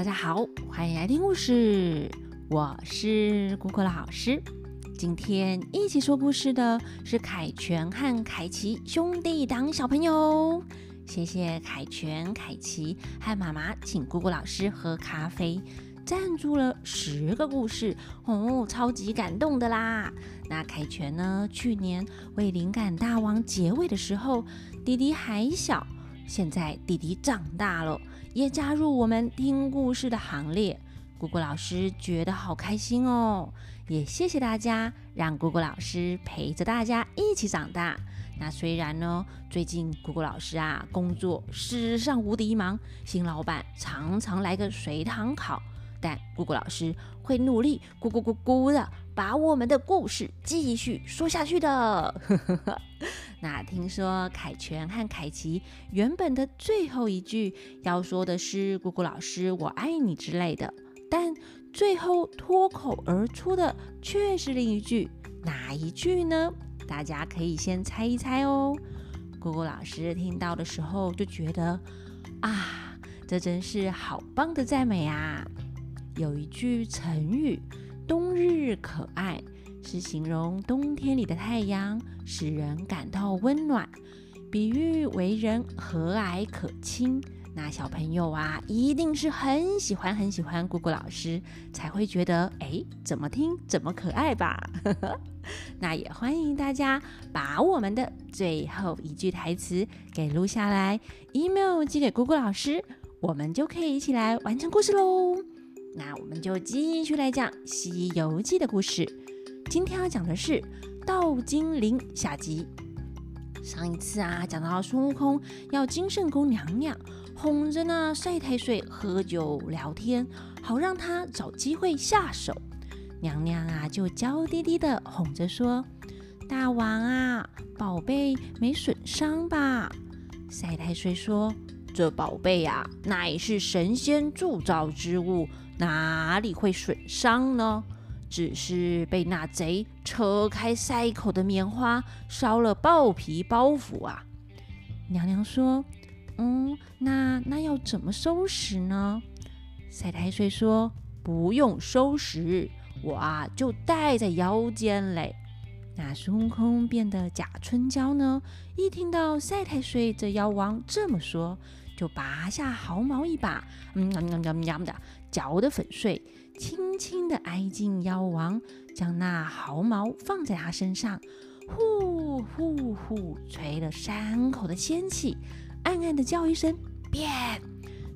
大家好，欢迎来听故事，我是姑姑老师。今天一起说故事的是凯旋和凯奇兄弟党小朋友。谢谢凯旋、凯奇和妈妈请姑姑老师喝咖啡，赞助了十个故事哦，超级感动的啦。那凯旋呢？去年为灵感大王结尾的时候，弟弟还小，现在弟弟长大了。也加入我们听故事的行列，姑姑老师觉得好开心哦！也谢谢大家，让姑姑老师陪着大家一起长大。那虽然呢，最近姑姑老师啊工作史上无敌忙，新老板常常来个随堂考，但姑姑老师会努力咕咕咕咕的把我们的故事继续说下去的。那听说凯旋和凯奇原本的最后一句要说的是“姑姑老师，我爱你”之类的，但最后脱口而出的却是另一句，哪一句呢？大家可以先猜一猜哦。姑姑老师听到的时候就觉得，啊，这真是好棒的赞美啊！有一句成语“冬日可爱”。是形容冬天里的太阳使人感到温暖，比喻为人和蔼可亲。那小朋友啊，一定是很喜欢很喜欢姑姑老师，才会觉得哎，怎么听怎么可爱吧？那也欢迎大家把我们的最后一句台词给录下来，email 寄给姑姑老师，我们就可以一起来完成故事喽。那我们就继续来讲《西游记》的故事。今天要讲的是盗金铃下集。上一次啊，讲到孙悟空要金圣宫娘娘哄着那赛太岁喝酒聊天，好让他找机会下手。娘娘啊，就娇滴滴的哄着说：“大王啊，宝贝没损伤吧？”赛太岁说：“这宝贝呀，乃是神仙铸造之物，哪里会损伤呢？”只是被那贼扯开塞口的棉花，烧了爆皮包袱啊！娘娘说：“嗯，那那要怎么收拾呢？”赛太岁说：“不用收拾，我啊就戴在腰间嘞。”那孙悟空变的假春娇呢？一听到赛太岁这妖王这么说，就拔下毫毛一把，嗯嗯嗯嗯的嚼得粉碎。轻轻地挨近妖王，将那毫毛放在他身上，呼呼呼，吹了三口的仙气，暗暗地叫一声变，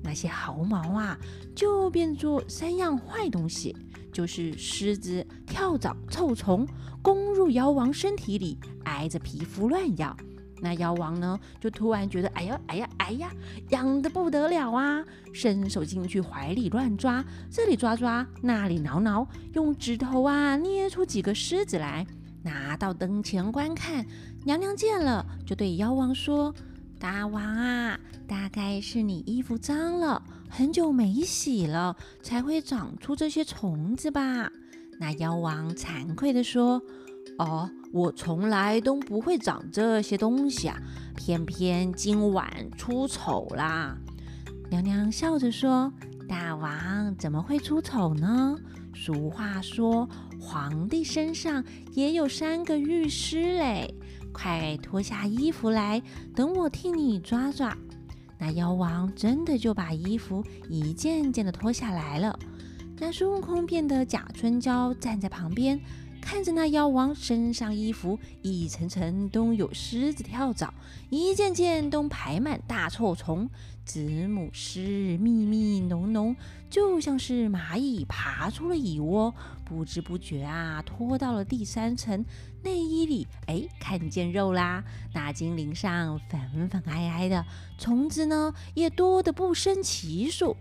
那些毫毛啊，就变作三样坏东西，就是狮子、跳蚤、臭虫，攻入妖王身体里，挨着皮肤乱咬。那妖王呢，就突然觉得，哎呀，哎呀，哎呀，痒的不得了啊！伸手进去怀里乱抓，这里抓抓，那里挠挠，用指头啊捏出几个狮子来，拿到灯前观看。娘娘见了，就对妖王说：“大王啊，大概是你衣服脏了，很久没洗了，才会长出这些虫子吧？”那妖王惭愧地说。哦，我从来都不会长这些东西啊，偏偏今晚出丑啦！娘娘笑着说：“大王怎么会出丑呢？俗话说，皇帝身上也有三个御师嘞。快脱下衣服来，等我替你抓抓。”那妖王真的就把衣服一件件的脱下来了。那孙悟空变得假春娇，站在旁边。看着那妖王身上衣服一层层都有虱子跳蚤，一件件都排满大臭虫，子母虱密密浓浓，就像是蚂蚁爬出了蚁窝。不知不觉啊，拖到了第三层内衣里，哎，看见肉啦！那精灵上粉粉挨挨的，虫子呢也多得不胜其数。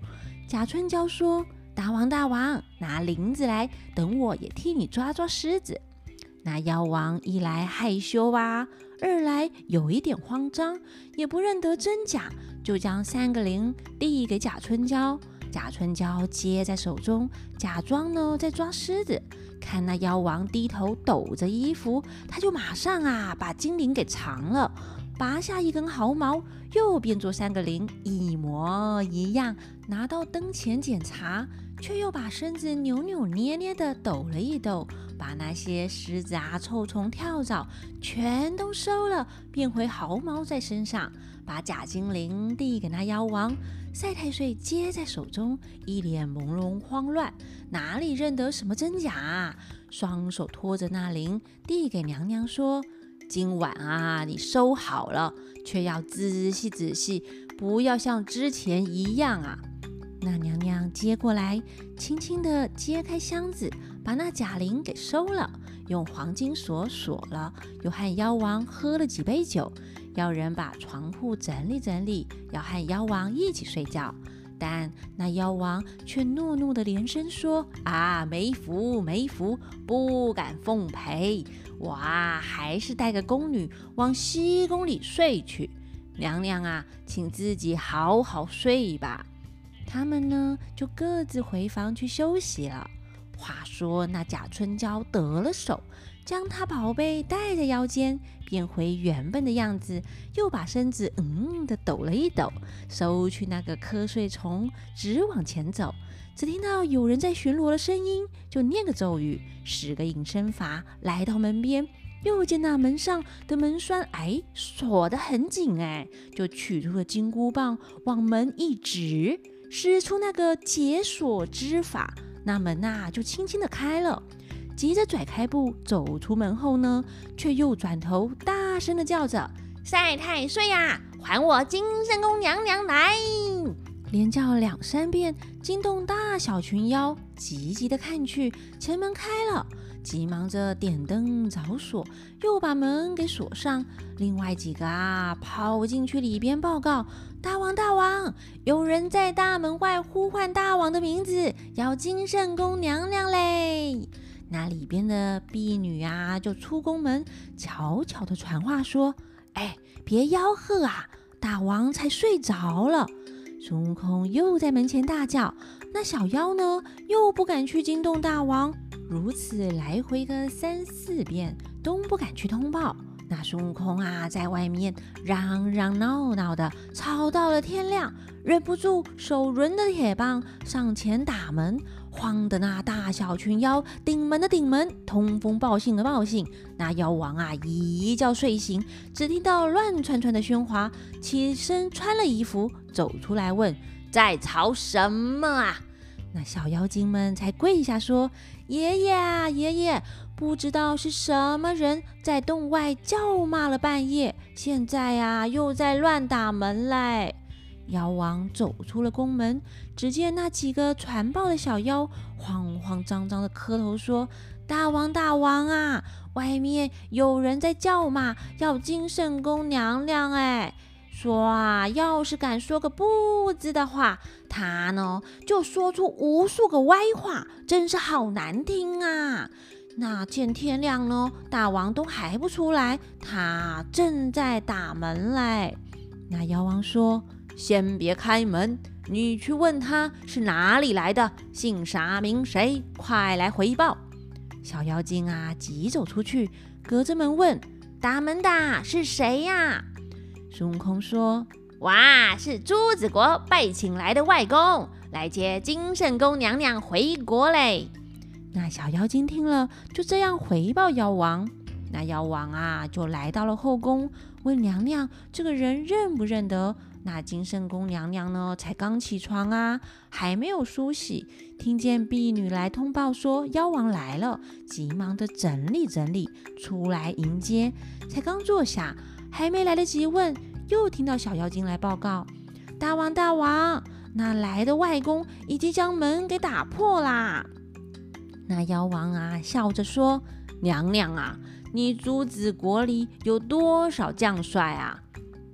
贾春娇说。大王，大王，拿铃子来，等我也替你抓抓狮子。那妖王一来害羞啊，二来有一点慌张，也不认得真假，就将三个铃递给贾春娇。贾春娇接在手中，假装呢在抓狮子。看那妖王低头抖着衣服，他就马上啊把金铃给藏了。拔下一根毫毛，又变作三个铃，一模一样，拿到灯前检查，却又把身子扭扭捏捏的抖了一抖，把那些虱子啊、臭虫、跳蚤全都收了，变回毫毛在身上，把假精灵递给那妖王，赛太岁接在手中，一脸朦胧慌乱，哪里认得什么真假啊？双手托着那铃，递给娘娘说。今晚啊，你收好了，却要仔细仔细，不要像之前一样啊。那娘娘接过来，轻轻地揭开箱子，把那假铃给收了，用黄金锁锁了，又和妖王喝了几杯酒，要人把床铺整理整理，要和妖王一起睡觉。但那妖王却怒怒的连声说：“啊，没福没福，不敢奉陪。我啊，还是带个宫女往西宫里睡去。娘娘啊，请自己好好睡吧。”他们呢，就各自回房去休息了。话说那贾春娇得了手。将他宝贝戴在腰间，变回原本的样子，又把身子嗯的抖了一抖，收去那个瞌睡虫，直往前走。只听到有人在巡逻的声音，就念个咒语，使个隐身法，来到门边，又见那门上的门栓哎锁得很紧哎，就取出了金箍棒，往门一指，使出那个解锁之法，那门呐就轻轻的开了。急着拽开步走出门后呢，却又转头大声的叫着：“赛太岁呀，还我金圣宫娘娘来！”连叫两三遍，惊动大小群妖，急急的看去，前门开了，急忙着点灯找锁，又把门给锁上。另外几个啊，跑进去里边报告：“大王大王，有人在大门外呼唤大王的名字，要金圣宫娘娘嘞！”那里边的婢女啊，就出宫门，悄悄的传话说：“哎，别吆喝啊，大王才睡着了。”孙悟空又在门前大叫，那小妖呢，又不敢去惊动大王，如此来回个三四遍，都不敢去通报。那孙悟空啊，在外面嚷嚷闹闹的，吵到了天亮，忍不住手抡的铁棒上前打门，慌的那大小群妖顶门的顶门，通风报信的报信。那妖王啊，一觉睡醒，只听到乱窜窜的喧哗，起身穿了衣服走出来问：“在吵什么啊？”那小妖精们才跪下说：“爷爷啊，爷爷。”不知道是什么人在洞外叫骂了半夜，现在呀又在乱打门嘞。妖王走出了宫门，只见那几个传报的小妖慌慌张张的磕头说：“大王大王啊，外面有人在叫骂，要金圣宫娘娘哎，说啊，要是敢说个不字的话，他呢就说出无数个歪话，真是好难听啊。”那见天亮呢，大王都还不出来，他正在打门嘞。那妖王说：“先别开门，你去问他是哪里来的，姓啥名谁，快来回报。”小妖精啊，急走出去，隔着门问：“打门的是谁呀？”孙悟空说：“哇，是朱子国拜请来的外公，来接金圣宫娘娘回国嘞。”那小妖精听了，就这样回报妖王。那妖王啊，就来到了后宫，问娘娘这个人认不认得。那金圣宫娘娘呢，才刚起床啊，还没有梳洗，听见婢女来通报说妖王来了，急忙的整理整理，出来迎接。才刚坐下，还没来得及问，又听到小妖精来报告：大王大王，那来的外公已经将门给打破啦。那妖王啊，笑着说：“娘娘啊，你朱子国里有多少将帅啊？”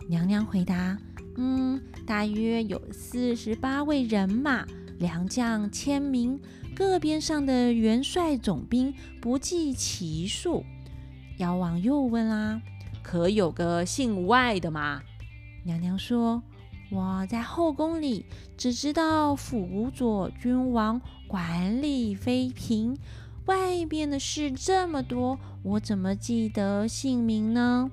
娘娘回答：“嗯，大约有四十八位人马，良将千名，各边上的元帅总兵不计其数。”妖王又问啦：“可有个姓外的吗？”娘娘说。我在后宫里只知道辅佐君王，管理妃嫔，外边的事这么多，我怎么记得姓名呢？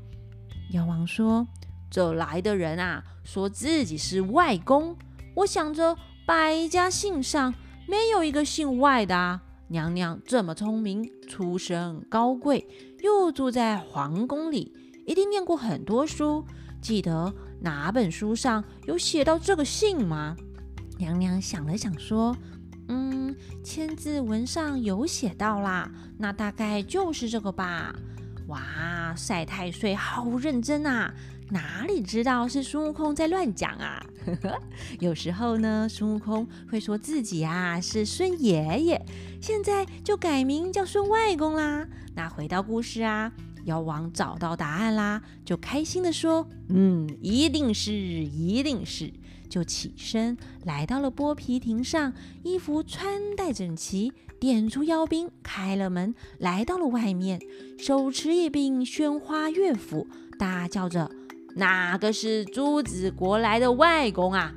妖王说：“这来的人啊，说自己是外公。我想着百家姓上没有一个姓外的啊。娘娘这么聪明，出身高贵，又住在皇宫里，一定念过很多书。记得哪本书上有写到这个姓吗？”娘娘想了想说：“嗯，千字文上有写到啦，那大概就是这个吧。”哇，晒太岁好认真啊！哪里知道是孙悟空在乱讲啊？有时候呢，孙悟空会说自己啊是孙爷爷，现在就改名叫孙外公啦。那回到故事啊，妖王找到答案啦，就开心的说：“嗯，一定是，一定是。”就起身来到了剥皮亭上，衣服穿戴整齐，点出妖兵，开了门，来到了外面，手持一柄宣花乐斧，大叫着：“哪个是朱子国来的外公啊？”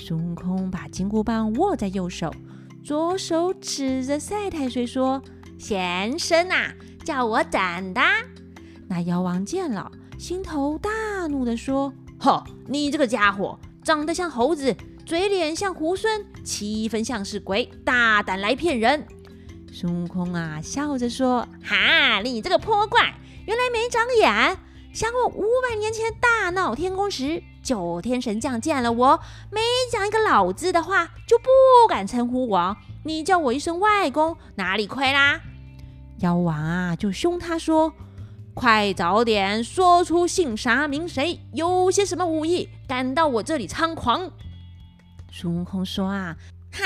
孙悟空把金箍棒握在右手，左手指着赛太岁说：“先生啊，叫我斩的。”那妖王见了，心头大怒的说：“呵，你这个家伙！”长得像猴子，嘴脸像猢狲，七分像是鬼，大胆来骗人！孙悟空啊，笑着说：“哈，你这个泼怪，原来没长眼！想我五百年前大闹天宫时，九天神将见了我，没讲一个老字的话，就不敢称呼我。你叫我一声外公，哪里亏啦？”妖王啊，就凶他说。快早点说出姓啥名谁，有些什么武艺，敢到我这里猖狂？孙悟空说啊，哈，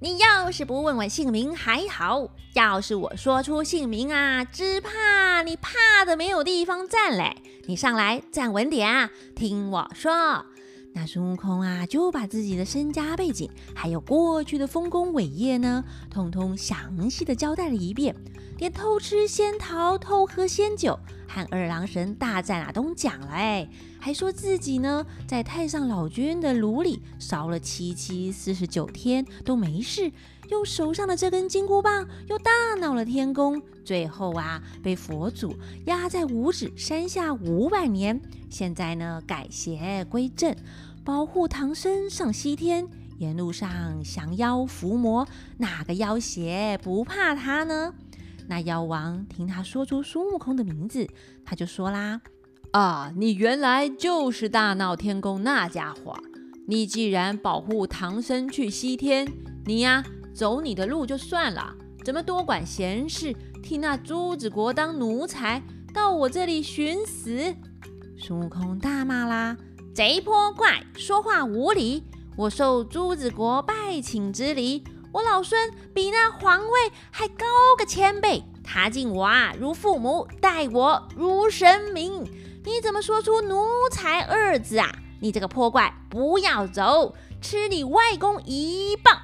你要是不问我姓名还好，要是我说出姓名啊，只怕你怕的没有地方站嘞。你上来站稳点啊，听我说。那孙悟空啊，就把自己的身家背景，还有过去的丰功伟业呢，通通详细的交代了一遍，连偷吃仙桃、偷喝仙酒、和二郎神大战啊，都讲了哎，还说自己呢，在太上老君的炉里烧了七七四十九天都没事，用手上的这根金箍棒又大闹了天宫，最后啊，被佛祖压在五指山下五百年，现在呢，改邪归正。保护唐僧上西天，沿路上降妖伏魔，哪个妖邪不怕他呢？那妖王听他说出孙悟空的名字，他就说啦：“啊，你原来就是大闹天宫那家伙！你既然保护唐僧去西天，你呀走你的路就算了，怎么多管闲事，替那朱子国当奴才，到我这里寻死？”孙悟空大骂啦。贼泼怪，说话无礼！我受朱子国拜请之礼，我老孙比那皇位还高个千倍。他敬我啊如父母，待我如神明。你怎么说出奴才二字啊？你这个破怪，不要走，吃你外公一棒！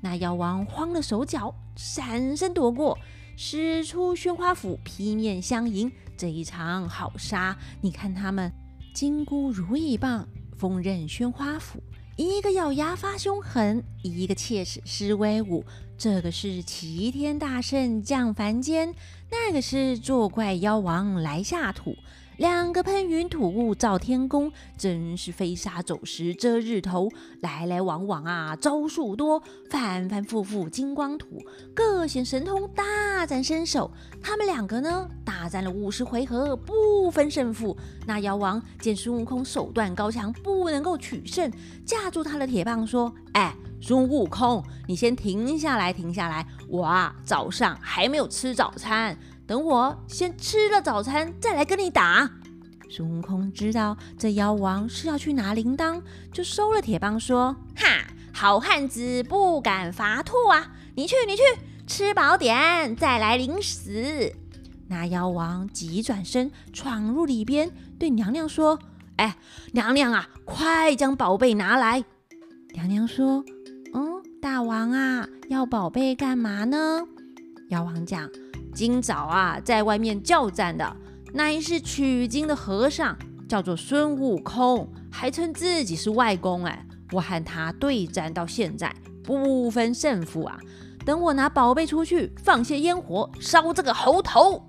那妖王慌了手脚，闪身躲过，使出宣花斧劈面相迎。这一场好杀，你看他们。金箍如意棒，锋刃宣花斧，一个咬牙发凶狠，一个切齿施威武。这个是齐天大圣降凡间，那个是作怪妖王来下土。两个喷云吐雾照天宫，真是飞沙走石遮日头，来来往往啊，招数多，反反复复金光吐，各显神通，大展身手。他们两个呢，大战了五十回合，不分胜负。那妖王见孙悟空手段高强，不能够取胜，架住他的铁棒说：“哎，孙悟空，你先停下来，停下来，我啊，早上还没有吃早餐。”等我先吃了早餐，再来跟你打。孙悟空知道这妖王是要去拿铃铛，就收了铁棒，说：“哈，好汉子不敢伐兔啊！你去，你去，吃饱点再来领死。”那妖王急转身闯入里边，对娘娘说：“哎，娘娘啊，快将宝贝拿来！”娘娘说：“嗯，大王啊，要宝贝干嘛呢？”妖王讲。今早啊，在外面叫战的乃是取经的和尚，叫做孙悟空，还称自己是外公。哎，我和他对战到现在，不分胜负啊。等我拿宝贝出去，放些烟火烧这个猴头。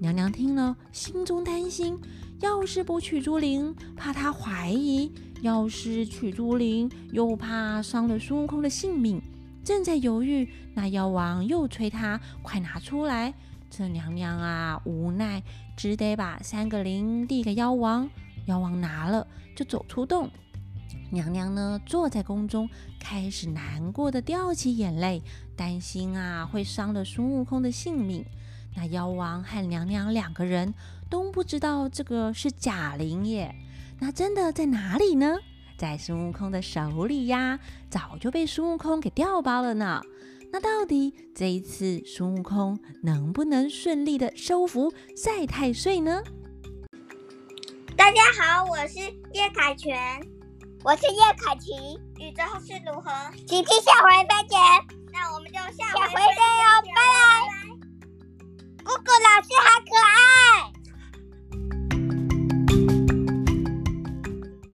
娘娘听了，心中担心，要是不取朱灵，怕他怀疑；要是取朱灵，又怕伤了孙悟空的性命。正在犹豫，那妖王又催他快拿出来。这娘娘啊，无奈只得把三个灵递给妖王。妖王拿了，就走出洞。娘娘呢，坐在宫中，开始难过的掉起眼泪，担心啊会伤了孙悟空的性命。那妖王和娘娘两个人都不知道这个是假灵耶。那真的在哪里呢？在孙悟空的手里呀，早就被孙悟空给调包了呢。那到底这一次孙悟空能不能顺利的收服赛太岁呢？大家好，我是叶凯旋，我是叶凯琪，宇宙是如何？请听下回分解。那我们就下回见哟，拜拜。姑姑老师好可爱。